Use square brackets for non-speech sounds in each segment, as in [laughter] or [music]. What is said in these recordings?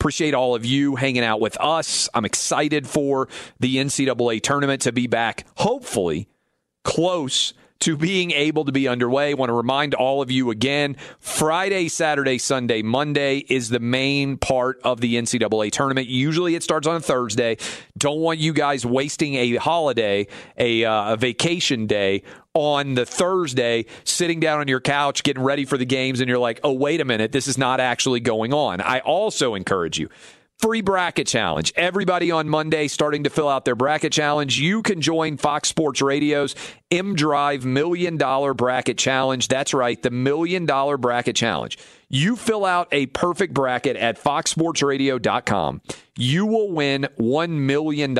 Appreciate all of you hanging out with us. I'm excited for the NCAA tournament to be back, hopefully, close to being able to be underway. I Want to remind all of you again Friday, Saturday, Sunday, Monday is the main part of the NCAA tournament. Usually it starts on a Thursday. Don't want you guys wasting a holiday, a, uh, a vacation day on the Thursday, sitting down on your couch, getting ready for the games, and you're like, oh, wait a minute, this is not actually going on. I also encourage you free bracket challenge. Everybody on Monday starting to fill out their bracket challenge. You can join Fox Sports Radio's M Drive Million Dollar Bracket Challenge. That's right, the Million Dollar Bracket Challenge. You fill out a perfect bracket at foxsportsradio.com. You will win $1 million.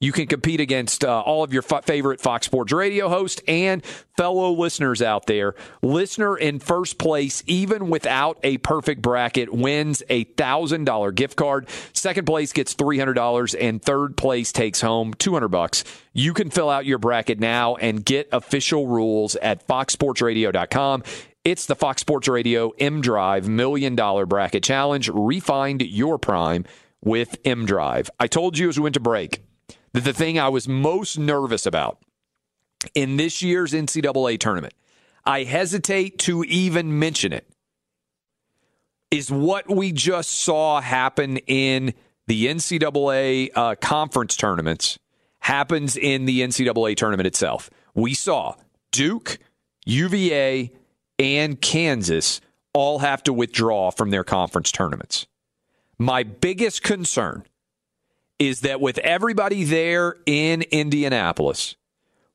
You can compete against uh, all of your f- favorite Fox Sports Radio hosts and fellow listeners out there. Listener in first place, even without a perfect bracket, wins a $1,000 gift card. Second place gets $300 and third place takes home 200 bucks. You can fill out your bracket now and get official rules at foxsportsradio.com. It's the Fox Sports Radio M Drive Million Dollar Bracket Challenge. Refind your prime with M Drive. I told you as we went to break that the thing I was most nervous about in this year's NCAA tournament, I hesitate to even mention it, is what we just saw happen in the NCAA uh, conference tournaments happens in the NCAA tournament itself. We saw Duke, UVA, and Kansas all have to withdraw from their conference tournaments. My biggest concern is that with everybody there in Indianapolis,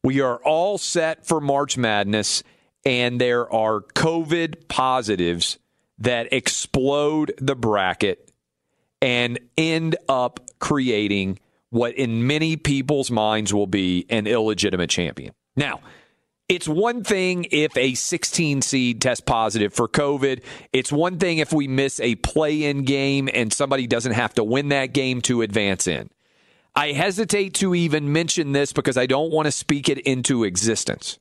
we are all set for March Madness, and there are COVID positives that explode the bracket and end up creating what in many people's minds will be an illegitimate champion. Now, it's one thing if a 16 seed tests positive for COVID. It's one thing if we miss a play in game and somebody doesn't have to win that game to advance in. I hesitate to even mention this because I don't want to speak it into existence.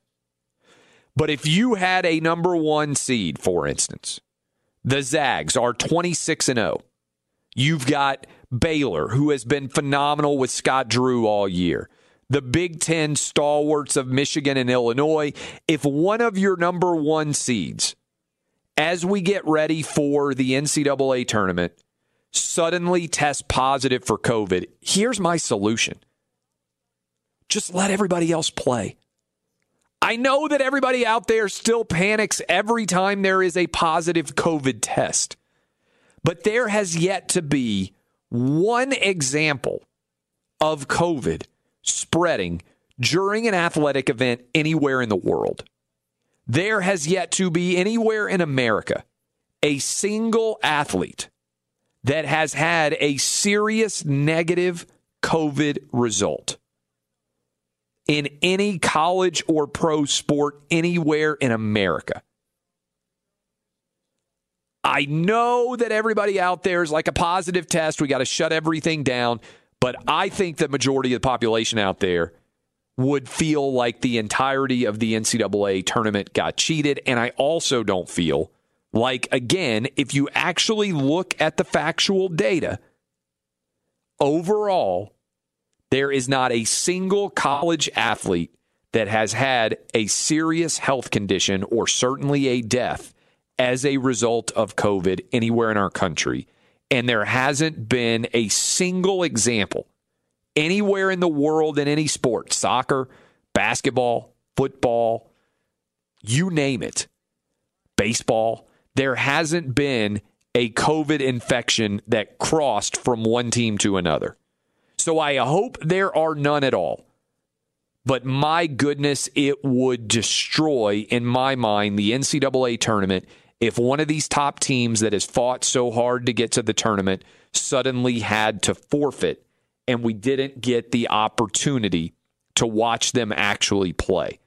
But if you had a number one seed, for instance, the Zags are 26 and 0. You've got Baylor, who has been phenomenal with Scott Drew all year the Big Ten stalwarts of Michigan and Illinois. If one of your number one seeds, as we get ready for the NCAA tournament, suddenly test positive for COVID, here's my solution just let everybody else play. I know that everybody out there still panics every time there is a positive COVID test, but there has yet to be one example of COVID spreading during an athletic event anywhere in the world. There has yet to be anywhere in America a single athlete that has had a serious negative COVID result in any college or pro sport anywhere in America. I know that everybody out there is like a positive test. We got to shut everything down. But I think the majority of the population out there would feel like the entirety of the NCAA tournament got cheated. And I also don't feel like, again, if you actually look at the factual data, overall, there is not a single college athlete that has had a serious health condition or certainly a death as a result of COVID anywhere in our country. And there hasn't been a single example anywhere in the world in any sport soccer, basketball, football, you name it, baseball. There hasn't been a COVID infection that crossed from one team to another. So I hope there are none at all. But my goodness, it would destroy, in my mind, the NCAA tournament if one of these top teams that has fought so hard to get to the tournament suddenly had to forfeit and we didn't get the opportunity to watch them actually play.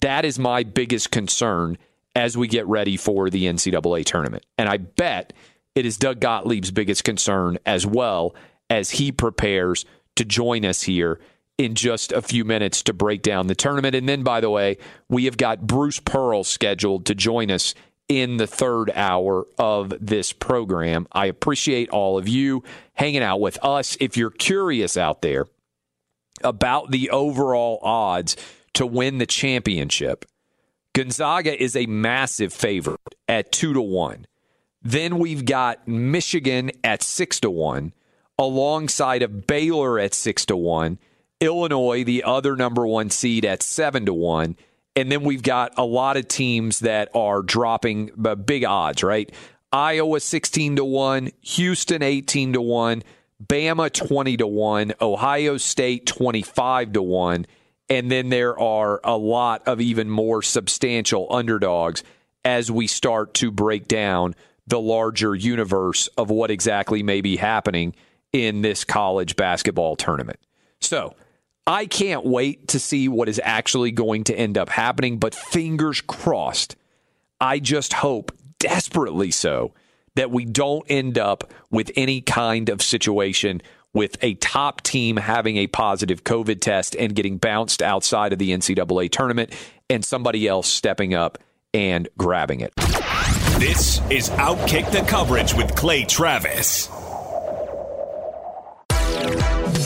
That is my biggest concern as we get ready for the NCAA tournament. And I bet it is Doug Gottlieb's biggest concern as well as he prepares to join us here in just a few minutes to break down the tournament. And then, by the way, we have got Bruce Pearl scheduled to join us in the third hour of this program. I appreciate all of you hanging out with us. If you're curious out there about the overall odds to win the championship, Gonzaga is a massive favorite at two to one. Then we've got Michigan at six to one, alongside of Baylor at six to one, Illinois, the other number one seed, at seven to one and then we've got a lot of teams that are dropping uh, big odds, right? Iowa 16 to 1, Houston 18 to 1, Bama 20 to 1, Ohio State 25 to 1, and then there are a lot of even more substantial underdogs as we start to break down the larger universe of what exactly may be happening in this college basketball tournament. So, I can't wait to see what is actually going to end up happening, but fingers crossed. I just hope, desperately so, that we don't end up with any kind of situation with a top team having a positive COVID test and getting bounced outside of the NCAA tournament and somebody else stepping up and grabbing it. This is Outkick the Coverage with Clay Travis.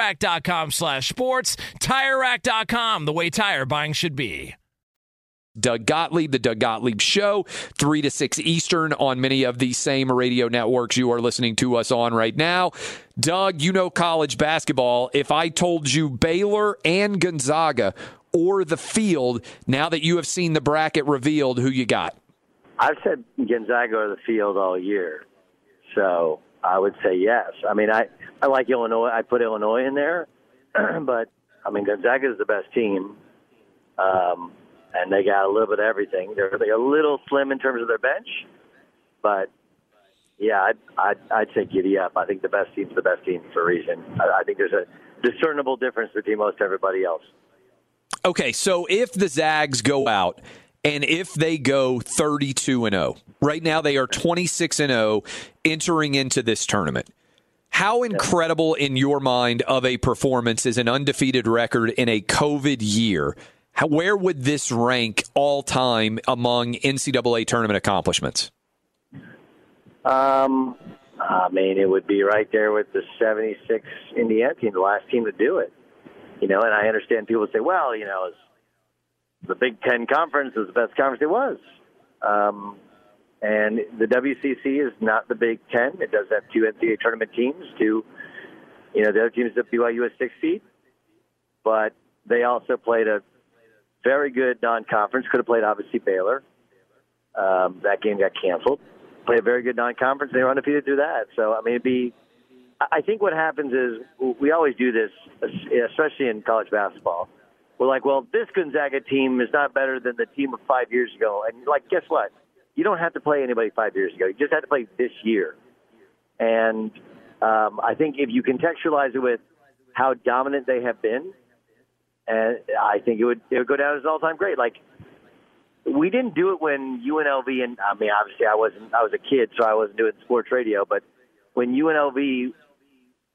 TireRack.com slash sports. TireRack.com, the way tire buying should be. Doug Gottlieb, the Doug Gottlieb Show, 3 to 6 Eastern on many of these same radio networks you are listening to us on right now. Doug, you know college basketball. If I told you Baylor and Gonzaga or the field, now that you have seen the bracket revealed, who you got? I've said Gonzaga or the field all year. So I would say yes. I mean, I, I like Illinois. I put Illinois in there. [clears throat] but, I mean, Gonzaga is the best team. Um, and they got a little bit of everything. They're, they're a little slim in terms of their bench, but yeah, I'd, I'd, I'd say giddy up. I think the best team's the best team for a reason. I, I think there's a discernible difference between most everybody else. Okay, so if the Zags go out and if they go 32 and 0, right now they are 26 and 0 entering into this tournament. How incredible in your mind of a performance is an undefeated record in a COVID year? How, where would this rank all time among NCAA tournament accomplishments? Um, I mean, it would be right there with the 76 Indiana team, the last team to do it. You know, and I understand people say, well, you know, the Big Ten Conference is the best conference. It was. Um, and the WCC is not the Big Ten. It does have two NCAA tournament teams. Two, you know, the other teams at BYU is six seed, but they also played a very good non-conference. Could have played obviously Baylor. Um, that game got canceled. Played a very good non-conference. They were undefeated through that. So I mean, it'd be I think what happens is we always do this, especially in college basketball. We're like, well, this Gonzaga team is not better than the team of five years ago. And like, guess what? You don't have to play anybody five years ago. You just have to play this year. And um, I think if you contextualize it with how dominant they have been, and I think it would it would go down as an all time great. Like we didn't do it when UNLV and I mean obviously I wasn't I was a kid so I wasn't doing sports radio, but when UNLV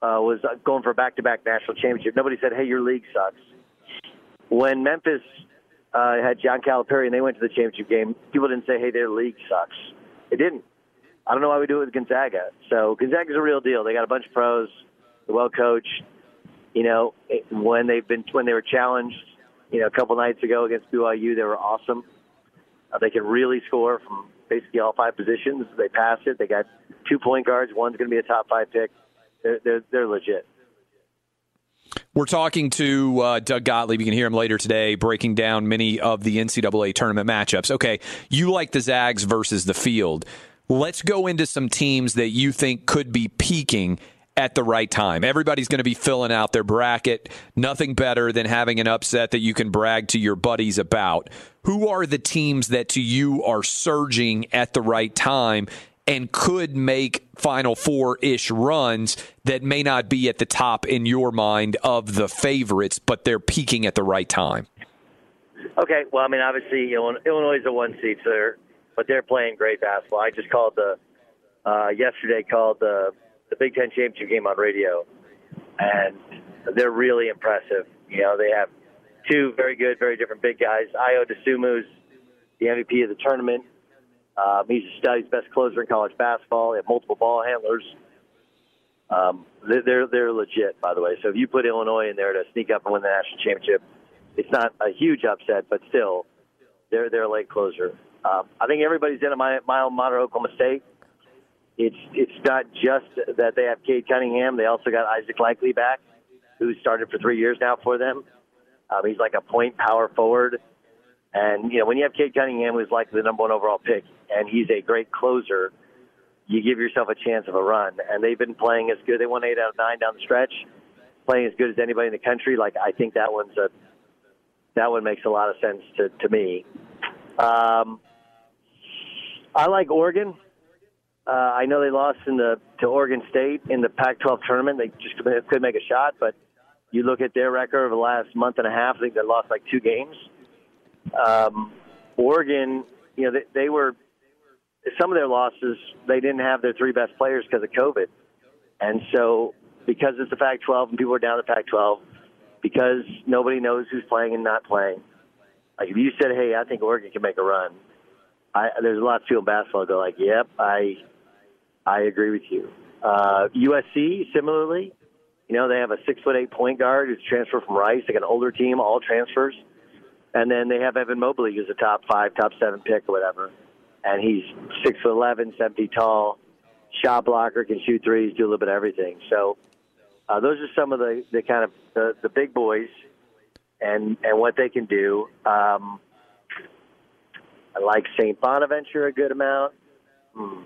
uh, was going for back to back national championship, nobody said, "Hey, your league sucks." When Memphis uh, had John Calipari and they went to the championship game, people didn't say, "Hey, their league sucks." It didn't. I don't know why we do it with Gonzaga. So Gonzaga's a real deal. They got a bunch of pros, well coached. You know, when they've been when they were challenged, you know, a couple nights ago against BYU, they were awesome. Uh, they can really score from basically all five positions. They pass it. They got two point guards. One's going to be a top five pick. They're they're, they're legit. We're talking to uh, Doug Gottlieb. You can hear him later today breaking down many of the NCAA tournament matchups. Okay, you like the Zags versus the field. Let's go into some teams that you think could be peaking at the right time. Everybody's going to be filling out their bracket. Nothing better than having an upset that you can brag to your buddies about. Who are the teams that to you are surging at the right time and could make Final Four ish runs that may not be at the top in your mind of the favorites, but they're peaking at the right time? Okay, well, I mean, obviously Illinois is a one seed, they're but they're playing great basketball. I just called the uh, yesterday called the the Big Ten championship game on radio, and they're really impressive. You know, they have two very good, very different big guys. Ayo Dosunmu's the MVP of the tournament. Um, he's a stud. Best closer in college basketball. They have multiple ball handlers. Um, they're they're legit, by the way. So if you put Illinois in there to sneak up and win the national championship, it's not a huge upset, but still, they're they're a late closer. Um, I think everybody's in a mile mater Oklahoma State. It's it's not just that they have Cade Cunningham. They also got Isaac Likekele back, who started for three years now for them. Um, he's like a point power forward, and you know when you have Cade Cunningham, who's like the number one overall pick, and he's a great closer, you give yourself a chance of a run. And they've been playing as good. They won eight out of nine down the stretch, playing as good as anybody in the country. Like I think that one's a that one makes a lot of sense to to me. Um, I like Oregon. Uh, I know they lost in the to Oregon State in the Pac-12 tournament. They just could make a shot, but you look at their record over the last month and a half. I think they lost like two games. Um, Oregon, you know, they, they were some of their losses. They didn't have their three best players because of COVID, and so because it's the Pac-12 and people are down the Pac-12, because nobody knows who's playing and not playing. Like if you said, "Hey, I think Oregon can make a run," I, there's a lot of people in basketball go like, "Yep, I, I agree with you." Uh, USC similarly, you know, they have a six foot eight point guard who's transferred from Rice. They got an older team, all transfers, and then they have Evan Mobley, who's a top five, top seven pick or whatever, and he's six foot eleven, seven feet tall, shot blocker, can shoot threes, do a little bit of everything. So uh, those are some of the the kind of the, the big boys, and and what they can do. Um, I like St. Bonaventure a good amount. Hmm.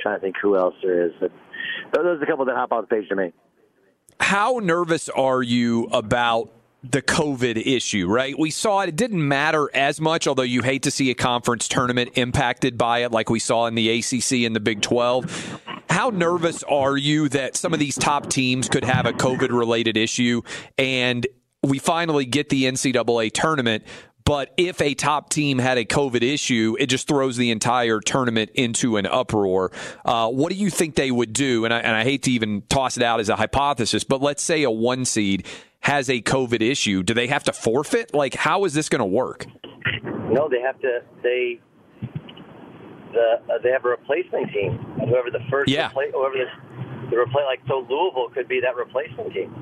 trying to think who else there is. But those are a couple that hop off the page to me. How nervous are you about the COVID issue, right? We saw it. It didn't matter as much, although you hate to see a conference tournament impacted by it, like we saw in the ACC and the Big 12. How nervous are you that some of these top teams could have a COVID related issue and we finally get the NCAA tournament, but if a top team had a COVID issue, it just throws the entire tournament into an uproar. Uh, what do you think they would do? And I, and I hate to even toss it out as a hypothesis, but let's say a one seed has a COVID issue. Do they have to forfeit? Like, how is this going to work? No, they have to. They the uh, they have a replacement team. Whoever the first, yeah. Repla- whoever the, the replace, like so Louisville could be that replacement team.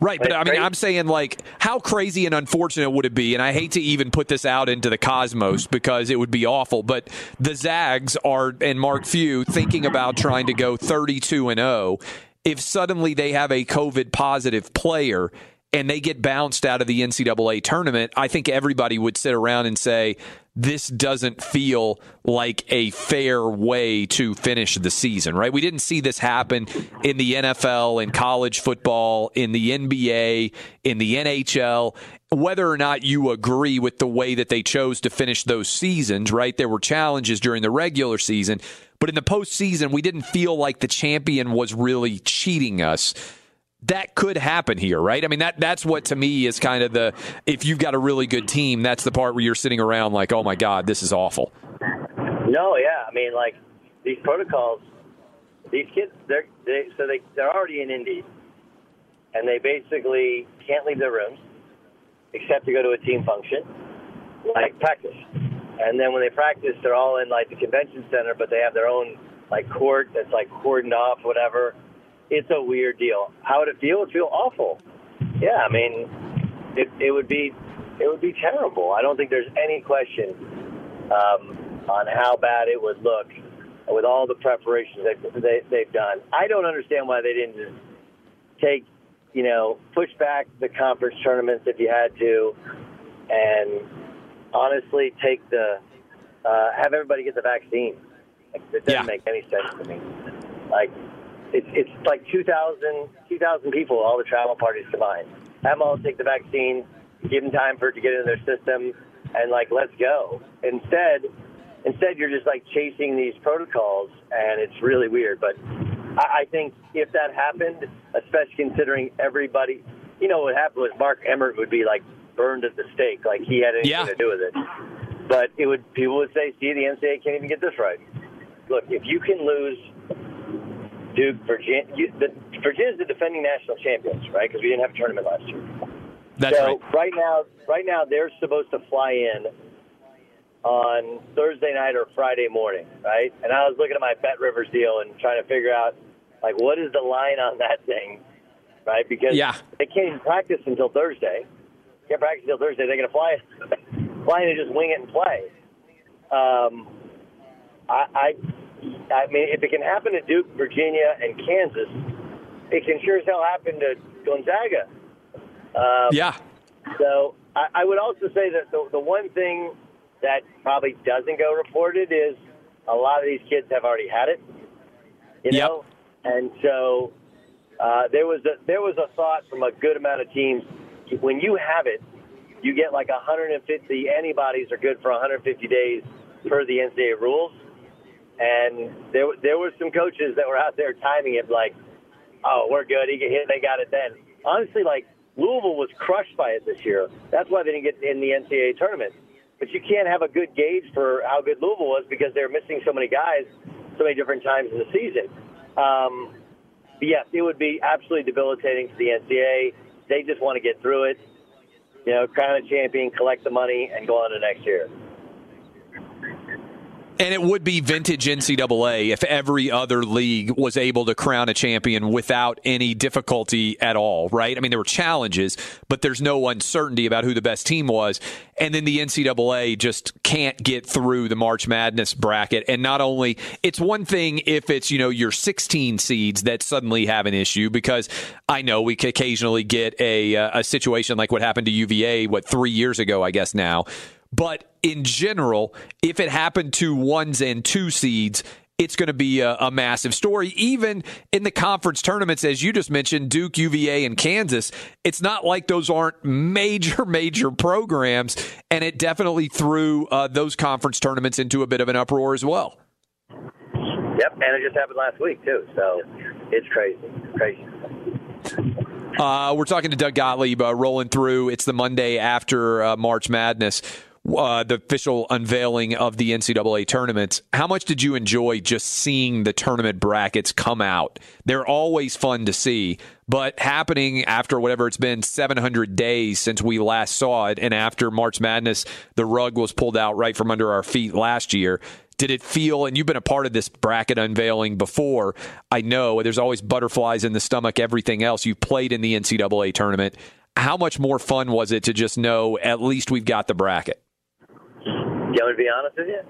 Right, but I mean, I'm saying like, how crazy and unfortunate would it be? And I hate to even put this out into the cosmos because it would be awful. But the Zags are and Mark Few thinking about trying to go 32 and 0. If suddenly they have a COVID positive player and they get bounced out of the NCAA tournament, I think everybody would sit around and say, this doesn't feel like a fair way to finish the season, right? We didn't see this happen in the NFL, in college football, in the NBA, in the NHL. Whether or not you agree with the way that they chose to finish those seasons, right? There were challenges during the regular season, but in the postseason, we didn't feel like the champion was really cheating us that could happen here, right? I mean, that that's what to me is kind of the if you've got a really good team, that's the part where you're sitting around like, oh my god, this is awful. No, yeah, I mean, like these protocols, these kids, they're they, so they they're already in Indy, and they basically can't leave their rooms except to go to a team function, like practice. And then when they practice, they're all in like the convention center, but they have their own like court that's like cordoned off, whatever it's a weird deal. How would it feel? It would feel awful. Yeah, I mean, it, it would be it would be terrible. I don't think there's any question um, on how bad it would look with all the preparations that they, they've done. I don't understand why they didn't just take, you know, push back the conference tournaments if you had to, and honestly take the uh, have everybody get the vaccine. Like, it doesn't Yeah. make any sense to me. Like it's it's like 2,000 2,000 people, all the travel parties combined. Have them all take the vaccine, give them time for it to get into their system, and like let's go. Instead, instead you're just like chasing these protocols, and it's really weird. But I, I think if that happened, especially considering everybody, you know, what happened was Mark Emmert would be like burned at the stake, like he had anything Yeah. to do with it. But it would people would say, see, the NCAA can't even get this right. Look, if you can lose Duke, Virginia. You, the, Virginia's the defending national champions, right? Because we didn't have a tournament last year. That's so right. now, right now, they're supposed to fly in on Thursday night or Friday morning, right? And I was looking at my Bet Rivers deal and trying to figure out, like, what is the line on that thing, right? Because Yeah. they can't even practice until Thursday. Can't practice until Thursday. They're going to fly, [laughs] fly in and just wing it and play. Um, I, I, I mean, if it can happen to Duke, Virginia, and Kansas, it can sure as hell happen to Gonzaga. Um, Yeah. So I, I would also say that the, the one thing that probably doesn't go reported is a lot of these kids have already had it. You Yep. and so uh, there was a there was a thought from a good amount of teams when you have it, you get like 150 antibodies are good for 150 days per the NCAA rules. And there there were some coaches that were out there timing it like, oh, we're good. He get hit, they got it then. Honestly, like Louisville was crushed by it this year. That's why they didn't get in the NCAA tournament. But you can't have a good gauge for how good Louisville was because they're missing so many guys so many different times in the season. Um, yes, it would be absolutely debilitating to the NCAA. They just want to get through it, you know, crown a champion, collect the money, and go on to next year. And it would be vintage NCAA if every other league was able to crown a champion without any difficulty at all, right? I mean, there were challenges, but there's no uncertainty about who the best team was. And then the NCAA just can't get through the March Madness bracket. And not only, it's one thing if it's, you know, your 16 seeds that suddenly have an issue, because I know we occasionally get a, uh, a situation like what happened to UVA, what, three years ago, I guess now. But in general, if it happened to ones and two seeds, it's going to be a, a massive story. Even in the conference tournaments, as you just mentioned, Duke, UVA, and Kansas, it's not like those aren't major, [laughs] major programs. And it definitely threw uh, those conference tournaments into a bit of an uproar as well. Yep, and it just happened last week too. So it's crazy, crazy. Uh, we're talking to Doug Gottlieb, uh, rolling through. It's the Monday after uh, March Madness, uh, the official unveiling of the NCAA tournaments. How much did you enjoy just seeing the tournament brackets come out? They're always fun to see, but happening after whatever it's been 700 days since we last saw it, and after March Madness, the rug was pulled out right from under our feet last year. Did it feel, and you've been a part of this bracket unveiling before, I know there's always butterflies in the stomach, everything else. You've played in the NCAA tournament. How much more fun was it to just know at least we've got the bracket? Do you want me to be honest with you,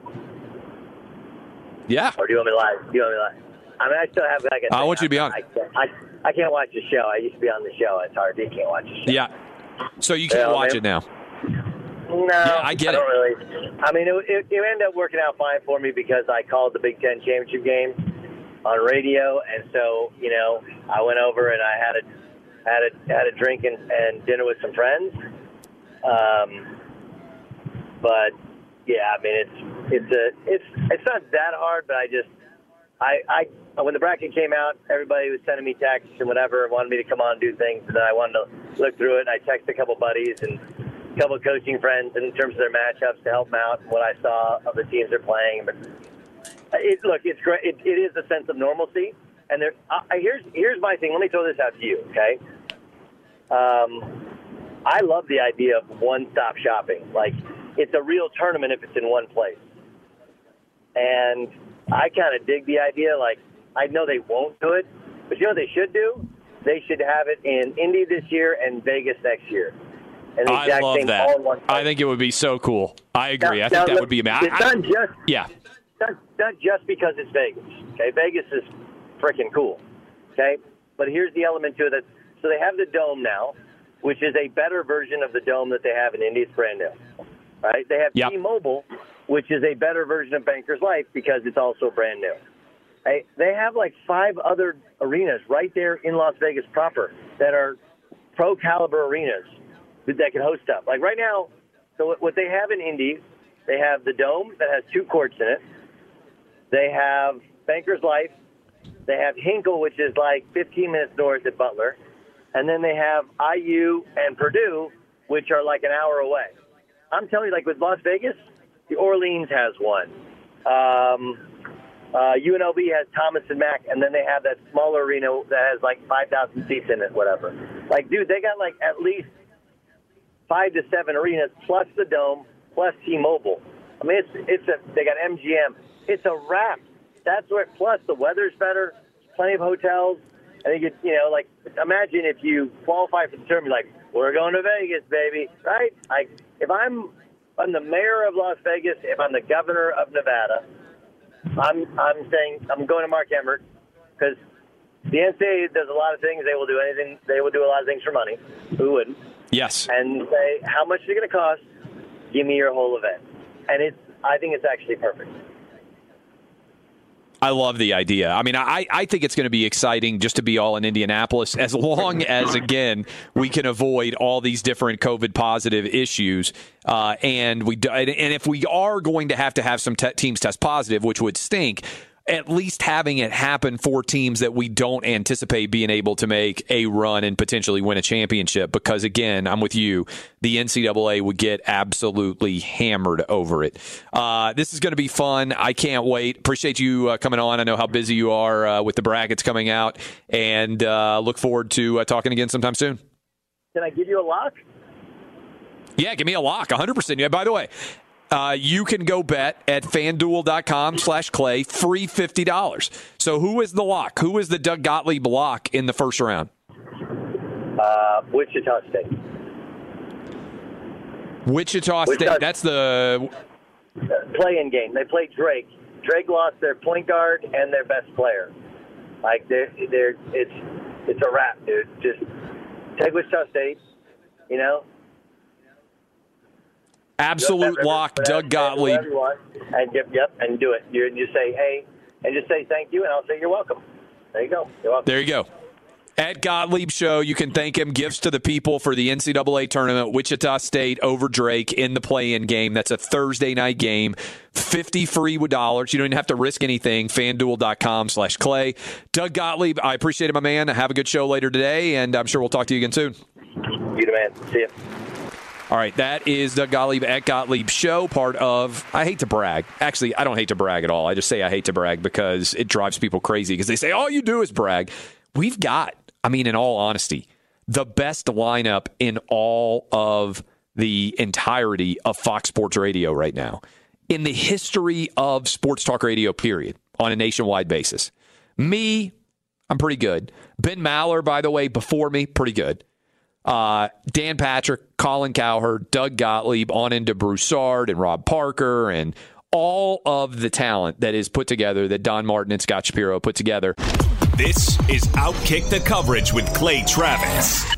Yeah. or do you want me to lie? Do you want me to lie? I mean, I still have like a I want you to be honest. I, I, I can't watch the show. I used to be on the show. It's hard. You can't watch the show. Yeah. So you can't Yeah, watch man. it now. No, Yeah, I get don't it. really. I mean, it, it, it ended up working out fine for me because I called the Big Ten championship game on radio, and so you know, I went over and I had a had a had a drink and, and dinner with some friends. Um, but yeah, I mean, it's it's a it's it's not that hard, but I just I I when the bracket came out, everybody was sending me texts and whatever, wanted me to come on and do things, and then I wanted to look through it. And I texted a couple buddies and a couple coaching friends in terms of their matchups to help them out and what I saw of the teams they're playing. But it, look, it's great. It, it is a sense of normalcy, and there. I, here's here's my thing. Let me throw this out to you, okay? Um, I love the idea of one-stop shopping. Like it's a real tournament if it's in one place, and I kind of dig the idea. Like I know they won't do it, but you know what they should do? They should have it in Indy this year and Vegas next year. And I love that. all in one I think it would be so cool. I agree. Now- I think now, that look, would be amazing. It's not just Yeah. not, not just because it's Vegas. Okay, Vegas is freaking cool. Okay, but here's the element to it. That so they have the dome now, which is a better version of the dome that they have in Indy. It's brand new. Right? They have Yep. T-Mobile, which is a better version of Bankers Life because it's also brand new. Hey, they have like five other arenas right there in Las Vegas proper that are pro caliber arenas that can host stuff. Like right now, so what- what they have in Indy, they have the dome that has two courts in it. They have Bankers Life. They have Hinkle, which is like 15 minutes north at Butler, and then they have IU and Purdue, which are like an hour away. I'm telling you, like with Las Vegas, the Orleans has one. Um, uh, UNLV has Thomas and Mack, and then they have that smaller arena that has like 5,000 seats in it, whatever. Like, dude, they got like at least five to seven arenas plus the dome plus T-Mobile. I mean, it's it's a they got MGM. It's a wrap. That's where plus the weather's better, plenty of hotels. I think it, you know, like imagine if you qualify for the term, you're like, we're going to Vegas, baby, right? Like if I'm I'm the mayor of Las Vegas, if I'm the governor of Nevada, I'm I'm saying I'm going to Mark Emmert because the NCAA does a lot of things. They will do anything. They will do a lot of things for money. Who wouldn't? Yes. And say how much is it going to cost? Give me your whole event, and it's. I think it's actually perfect. I love the idea. I mean, I, I think it's going to be exciting just to be all in Indianapolis as long as, again, we can avoid all these different COVID positive issues. Uh, and we and if we are going to have to have some te- teams test positive, which would stink, at least having it happen for teams that we don't anticipate being able to make a run and potentially win a championship. Because again, I'm with you. The NCAA would get absolutely hammered over it. Uh, this is going to be fun. I can't wait. Appreciate you uh, coming on. I know how busy you are uh, with the brackets coming out, and uh, look forward to uh, talking again sometime soon. Can I give you a lock? Yeah, give me a lock, 100%. Yeah, by the way, uh, you can go bet at fanduel.com slash clay, free $50. So who is the lock? Who is the Doug Gottlieb lock in the first round? Uh, Wichita State. Wichita State. Wichita- That's the. Play-in game. They played Drake. Drake lost their point guard and their best player. Like they're, they're it's it's a wrap, dude. Just take Wichita State. You know, Absolute Whatever- lock, Doug Gottlieb. you and yep, yep, and do it. You you say hey, and just say thank you, and I'll say you're welcome. There you go. There you go. At Gottlieb Show, you can thank him. Gifts to the people for the NCAA tournament. Wichita State over Drake in the play-in game. That's a Thursday night game. Fifty free with dollars. You don't even have to risk anything. FanDuel.com slash Clay. Doug Gottlieb, I appreciate it, my man. Have a good show later today, and I'm sure we'll talk to you again soon. You the man. See ya. All right, that is the Gottlieb at Gottlieb Show, part of. I hate to brag. Actually, I don't hate to brag at all. I just say I hate to brag because it drives people crazy because they say all you do is brag. We've got, I mean, in all honesty, the best lineup in all of the entirety of Fox Sports Radio right now in the history of sports talk radio, period, on a nationwide basis. Me, I'm pretty good. Ben Maller, by the way, before me, pretty good. Uh, Dan Patrick, Colin Cowherd, Doug Gottlieb, on into Broussard and Rob Parker and all of the talent that is put together that Don Martin and Scott Shapiro put together. This is Outkick the Coverage with Clay Travis.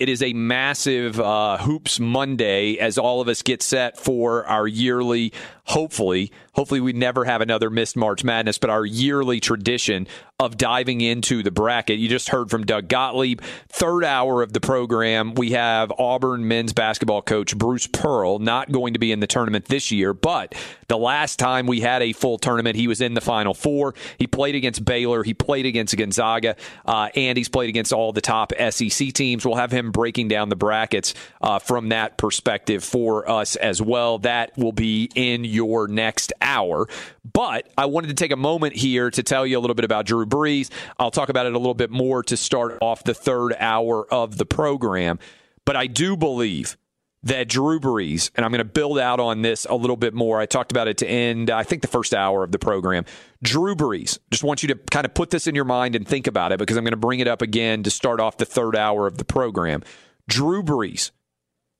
It is a massive uh, Hoops Monday as all of us get set for our yearly, hopefully, hopefully we never have another missed March Madness, but our yearly tradition of diving into the bracket. You just heard from Doug Gottlieb. Third hour of the program, we have Auburn men's basketball coach Bruce Pearl, not going to be in the tournament this year, but the last time we had a full tournament, he was in the Final Four. He played against Baylor, he played against Gonzaga, uh, and he's played against all the top SEC teams. We'll have him breaking down the brackets uh, from that perspective for us as well. That will be in your next hour. But I wanted to take a moment here to tell you a little bit about Drew Brees. I'll talk about it a little bit more to start off the third hour of the program. But I do believe that Drew Brees, and I'm going to build out on this a little bit more. I talked about it to end, I think, the first hour of the program. Drew Brees, just want you to kind of put this in your mind and think about it because I'm going to bring it up again to start off the third hour of the program. Drew Brees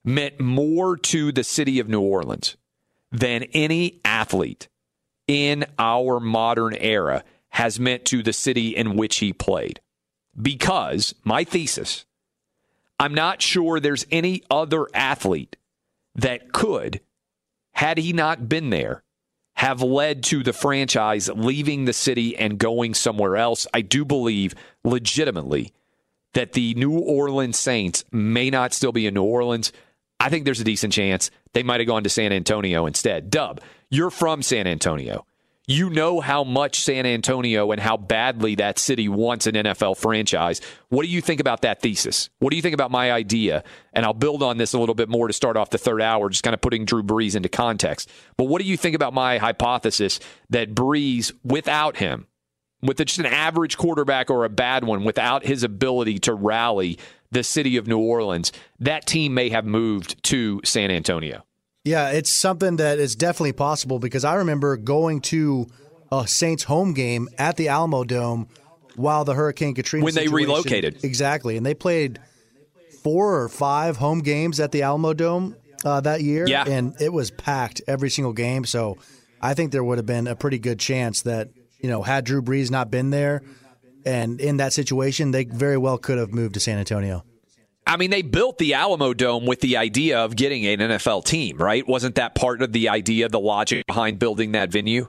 meant more to the city of New Orleans than any athlete in our modern era has meant to the city in which he played. Because my thesis, I'm not sure there's any other athlete that could, had he not been there, have led to the franchise leaving the city and going somewhere else. I do believe legitimately that the New Orleans Saints may not still be in New Orleans. I think there's a decent chance they might have gone to San Antonio instead. Dub, you're from San Antonio. You know how much San Antonio and how badly that city wants an NFL franchise. What do you think about that thesis? What do you think about my idea? And I'll build on this a little bit more to start off the third hour, just kind of putting Drew Brees into context. But what do you think about my hypothesis that Brees, without him, with just an average quarterback or a bad one, without his ability to rally the city of New Orleans, that team may have moved to San Antonio? Yeah, it's something that is definitely possible because I remember going to a Saints home game at the Alamo Dome while the Hurricane Katrina when they relocated exactly, and they played four or five home games at the Alamo Dome uh, that year, yeah. and it was packed every single game. So I think there would have been a pretty good chance that you know had Drew Brees not been there and in that situation, they very well could have moved to San Antonio. I mean, they built the Alamo Dome with the idea of getting an NFL team, right? Wasn't that part of the idea, the logic behind building that venue?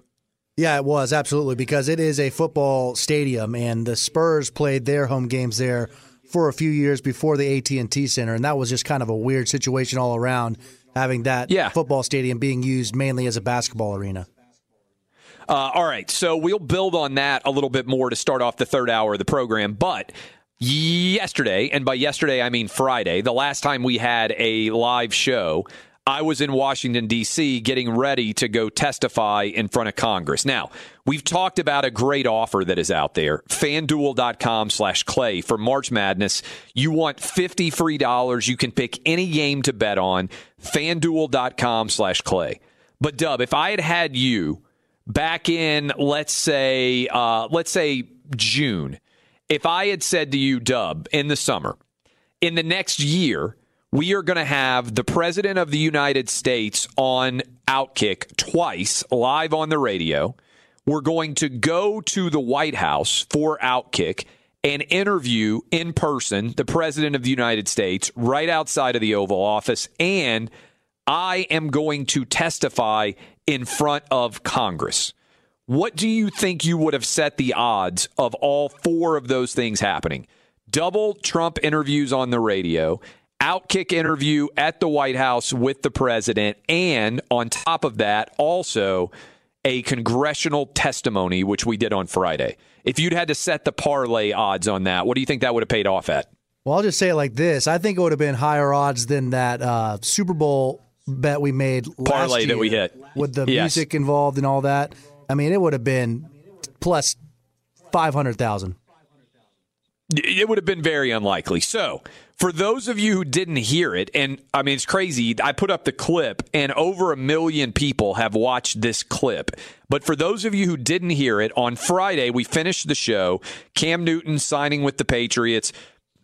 Yeah, it was absolutely because it is a football stadium, and the Spurs played their home games there for a few years before the AT and T Center, and that was just kind of a weird situation all around, having that yeah. football stadium being used mainly as a basketball arena. Uh, all right, so we'll build on that a little bit more to start off the third hour of the program, but yesterday, and by yesterday I mean Friday, the last time we had a live show, I was in Washington, D.C., getting ready to go testify in front of Congress. Now, we've talked about a great offer that is out there fanduel.com slash clay for March Madness. You want 50 free dollars. You can pick any game to bet on. fanduel.com slash clay. But, Dub, if I had had you back in, let's say, uh, let's say June, if I had said to you, Dub, in the summer, in the next year, we are going to have the President of the United States on Outkick twice live on the radio. We're going to go to the White House for Outkick and interview in person the President of the United States right outside of the Oval Office. And I am going to testify in front of Congress. What do you think you would have set the odds of all four of those things happening? Double Trump interviews on the radio, outkick interview at the White House with the president, and on top of that, also a congressional testimony, which we did on Friday. If you'd had to set the parlay odds on that, what do you think that would have paid off at? Well, I'll just say it like this: I think it would have been higher odds than that uh, Super Bowl bet we made parlay that we hit with the yes. music involved and all that. I mean, it would have been plus five hundred thousand. It would have been very unlikely. So, for those of you who didn't hear it, and I mean, it's crazy. I put up the clip, and over a million people have watched this clip. But for those of you who didn't hear it, on Friday, we finished the show. Cam Newton signing with the Patriots.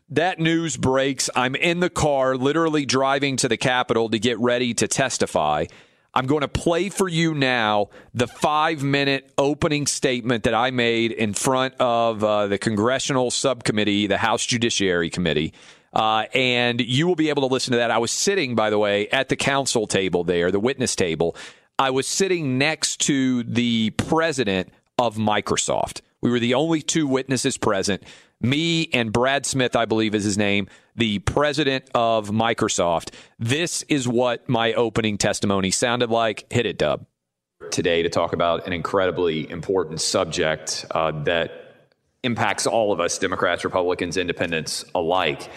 That news breaks. I'm in the car, literally driving to the Capitol to get ready to testify. I'm going to play for you now the five minute opening statement that I made in front of uh, the congressional subcommittee, the House Judiciary Committee. Uh, and you will be able to listen to that. I was sitting, by the way, at the counsel table there, the witness table. I was sitting next to the president of Microsoft. We were the only two witnesses present. Me and Brad Smith, I believe is his name, the president of Microsoft. This is what my opening testimony sounded like. Hit it, Dub. Today to talk about an incredibly important subject uh, that impacts all of us, Democrats, Republicans, Independents alike.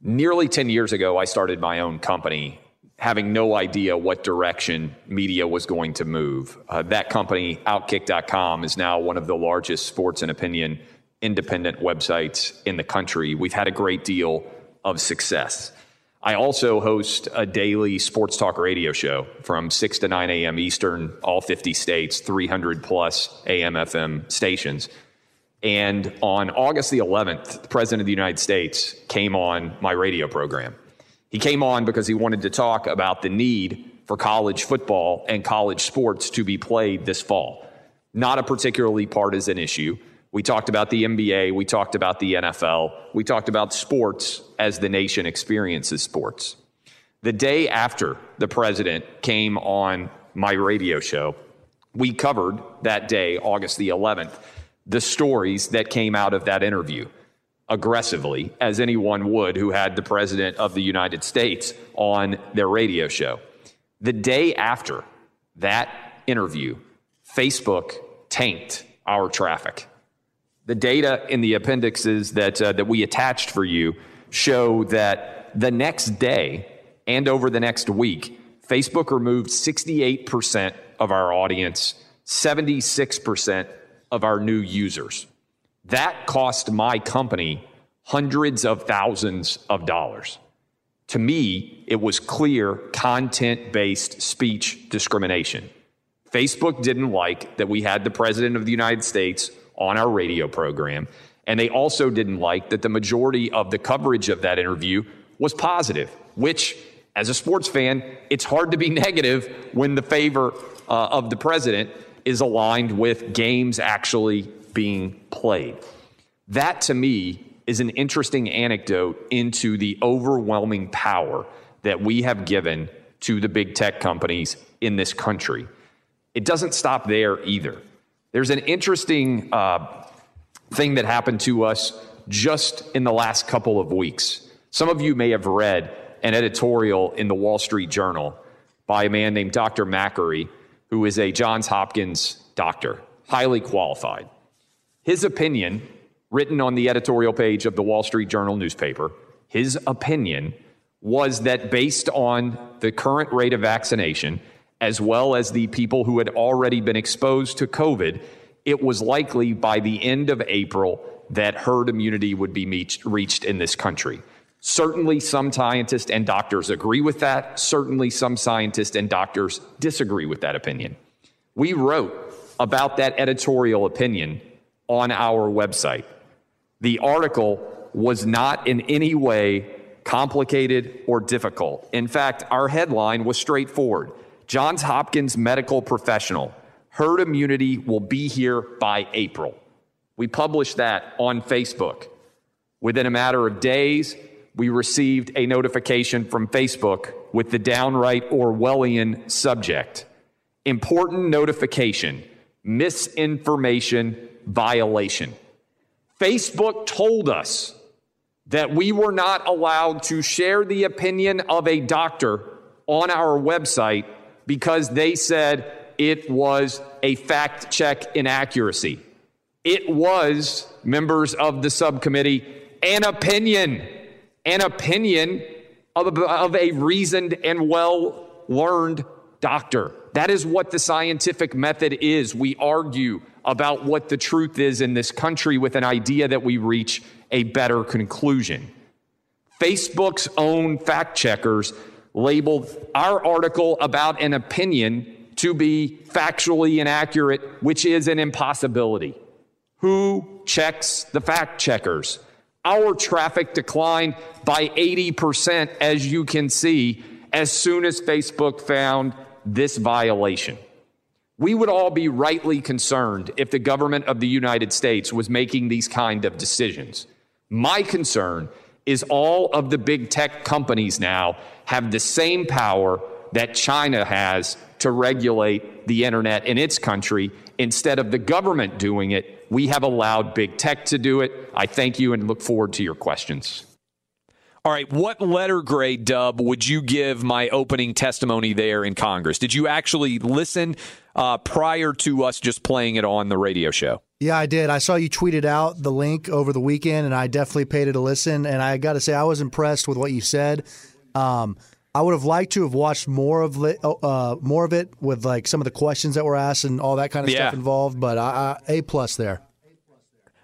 Nearly 10 years ago, I started my own company having no idea what direction media was going to move. Uh, that company, Outkick.com, is now one of the largest sports and opinion independent websites in the country. We've had a great deal of success. I also host a daily sports talk radio show from 6 to 9 a.m. Eastern, all 50 states, 300 plus AM FM stations. And on August the 11th, the President of the United States came on my radio program. He came on because he wanted to talk about the need for college football and college sports to be played this fall. Not a particularly partisan issue. We talked about the NBA, we talked about the NFL, we talked about sports as the nation experiences sports. The day after the president came on my radio show, we covered that day, August the 11th, the stories that came out of that interview aggressively, as anyone would who had the president of the United States on their radio show. The day after that interview, Facebook tanked our traffic. The data in the appendixes that, uh, that we attached for you show that the next day and over the next week, Facebook removed 68% of our audience, 76% of our new users. That cost my company hundreds of thousands of dollars. To me, it was clear content based speech discrimination. Facebook didn't like that we had the President of the United States on our radio program, and they also didn't like that the majority of the coverage of that interview was positive, which, as a sports fan, it's hard to be negative when the favor uh, of the president is aligned with games actually being played. That to me is an interesting anecdote into the overwhelming power that we have given to the big tech companies in this country. It doesn't stop there either. There's an interesting uh, thing that happened to us just in the last couple of weeks. Some of you may have read an editorial in the Wall Street Journal by a man named Dr. Makary, who is a Johns Hopkins doctor, highly qualified. His opinion written on the editorial page of the Wall Street Journal newspaper, his opinion was that based on the current rate of vaccination, as well as the people who had already been exposed to COVID, it was likely by the end of April that herd immunity would be reached in this country. Certainly, some scientists and doctors agree with that. Certainly, some scientists and doctors disagree with that opinion. We wrote about that editorial opinion on our website. The article was not in any way complicated or difficult. In fact, our headline was straightforward Johns Hopkins medical professional, herd immunity will be here by April. We published that on Facebook. Within a matter of days, we received a notification from Facebook with the downright Orwellian subject Important notification, misinformation violation. Facebook told us that we were not allowed to share the opinion of a doctor on our website because they said it was a fact check inaccuracy. It was, members of the subcommittee, an opinion, an opinion of a, of a reasoned and well learned doctor. That is what the scientific method is. We argue about what the truth is in this country with an idea that we reach a better conclusion. Facebook's own fact checkers labeled our article about an opinion to be factually inaccurate, which is an impossibility. Who checks the fact checkers? Our traffic declined by 80%, as you can see, as soon as Facebook found this violation. We would all be rightly concerned if the government of the United States was making these kind of decisions. My concern is all of the big tech companies now have the same power that China has to regulate the internet in its country. Instead of the government doing it, we have allowed big tech to do it. I thank you and look forward to your questions. All right, what letter grade dub would you give my opening testimony there in Congress? Did you actually listen uh, prior to us just playing it on the radio show? Yeah, I did. I saw you tweeted out the link over the weekend, and I definitely paid it a listen. And I got to say, I was impressed with what you said. Um, I would have liked to have watched more of it, uh, more of it with like some of the questions that were asked and all that kind of yeah. stuff involved. But I, I, a plus there.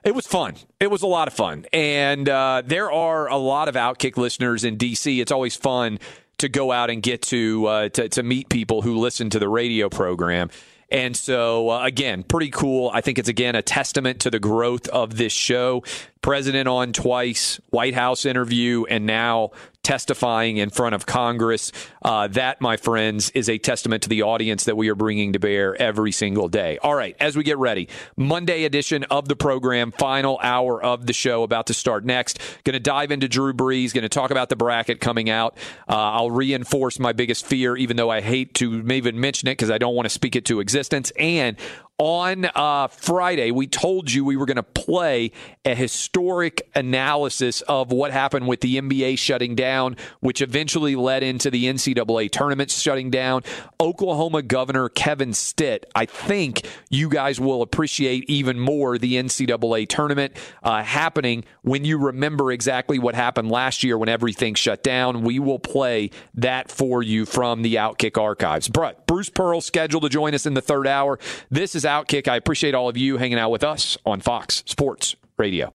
It was fun. It was a lot of fun. And uh, there are a lot of Outkick listeners in D.C. It's always fun to go out and get to, uh, to, to meet people who listen to the radio program. And so, uh, again, pretty cool. I think it's, again, a testament to the growth of this show. President on twice, White House interview, and now testifying in front of Congress. Uh, that, my friends, is a testament to the audience that we are bringing to bear every single day. All right, as we get ready, Monday edition of the program, final hour of the show about to start next. Going to dive into Drew Brees, going to talk about the bracket coming out. Uh, I'll reinforce my biggest fear, even though I hate to even mention it because I don't want to speak it to existence. And on uh, Friday, we told you we were going to play a historic analysis of what happened with the NBA shutting down, which eventually led into the NCAA tournament shutting down. Oklahoma Governor Kevin Stitt, I think you guys will appreciate even more the NCAA tournament uh, happening when you remember exactly what happened last year when everything shut down. We will play that for you from the Outkick archives. But Bruce Pearl scheduled to join us in the third hour. This is Outkick. I appreciate all of you hanging out with us on Fox Sports Radio.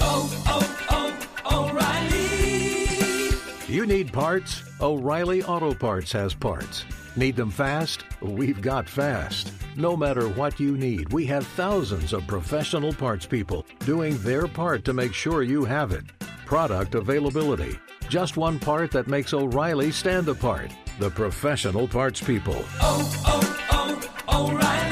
Oh, oh, oh, O'Reilly. You need parts? O'Reilly Auto Parts has parts. Need them fast? We've got fast. No matter what you need, we have thousands of professional parts people doing their part to make sure you have it. Product availability. Just one part that makes O'Reilly stand apart. The professional parts people. Oh, oh, oh, O'Reilly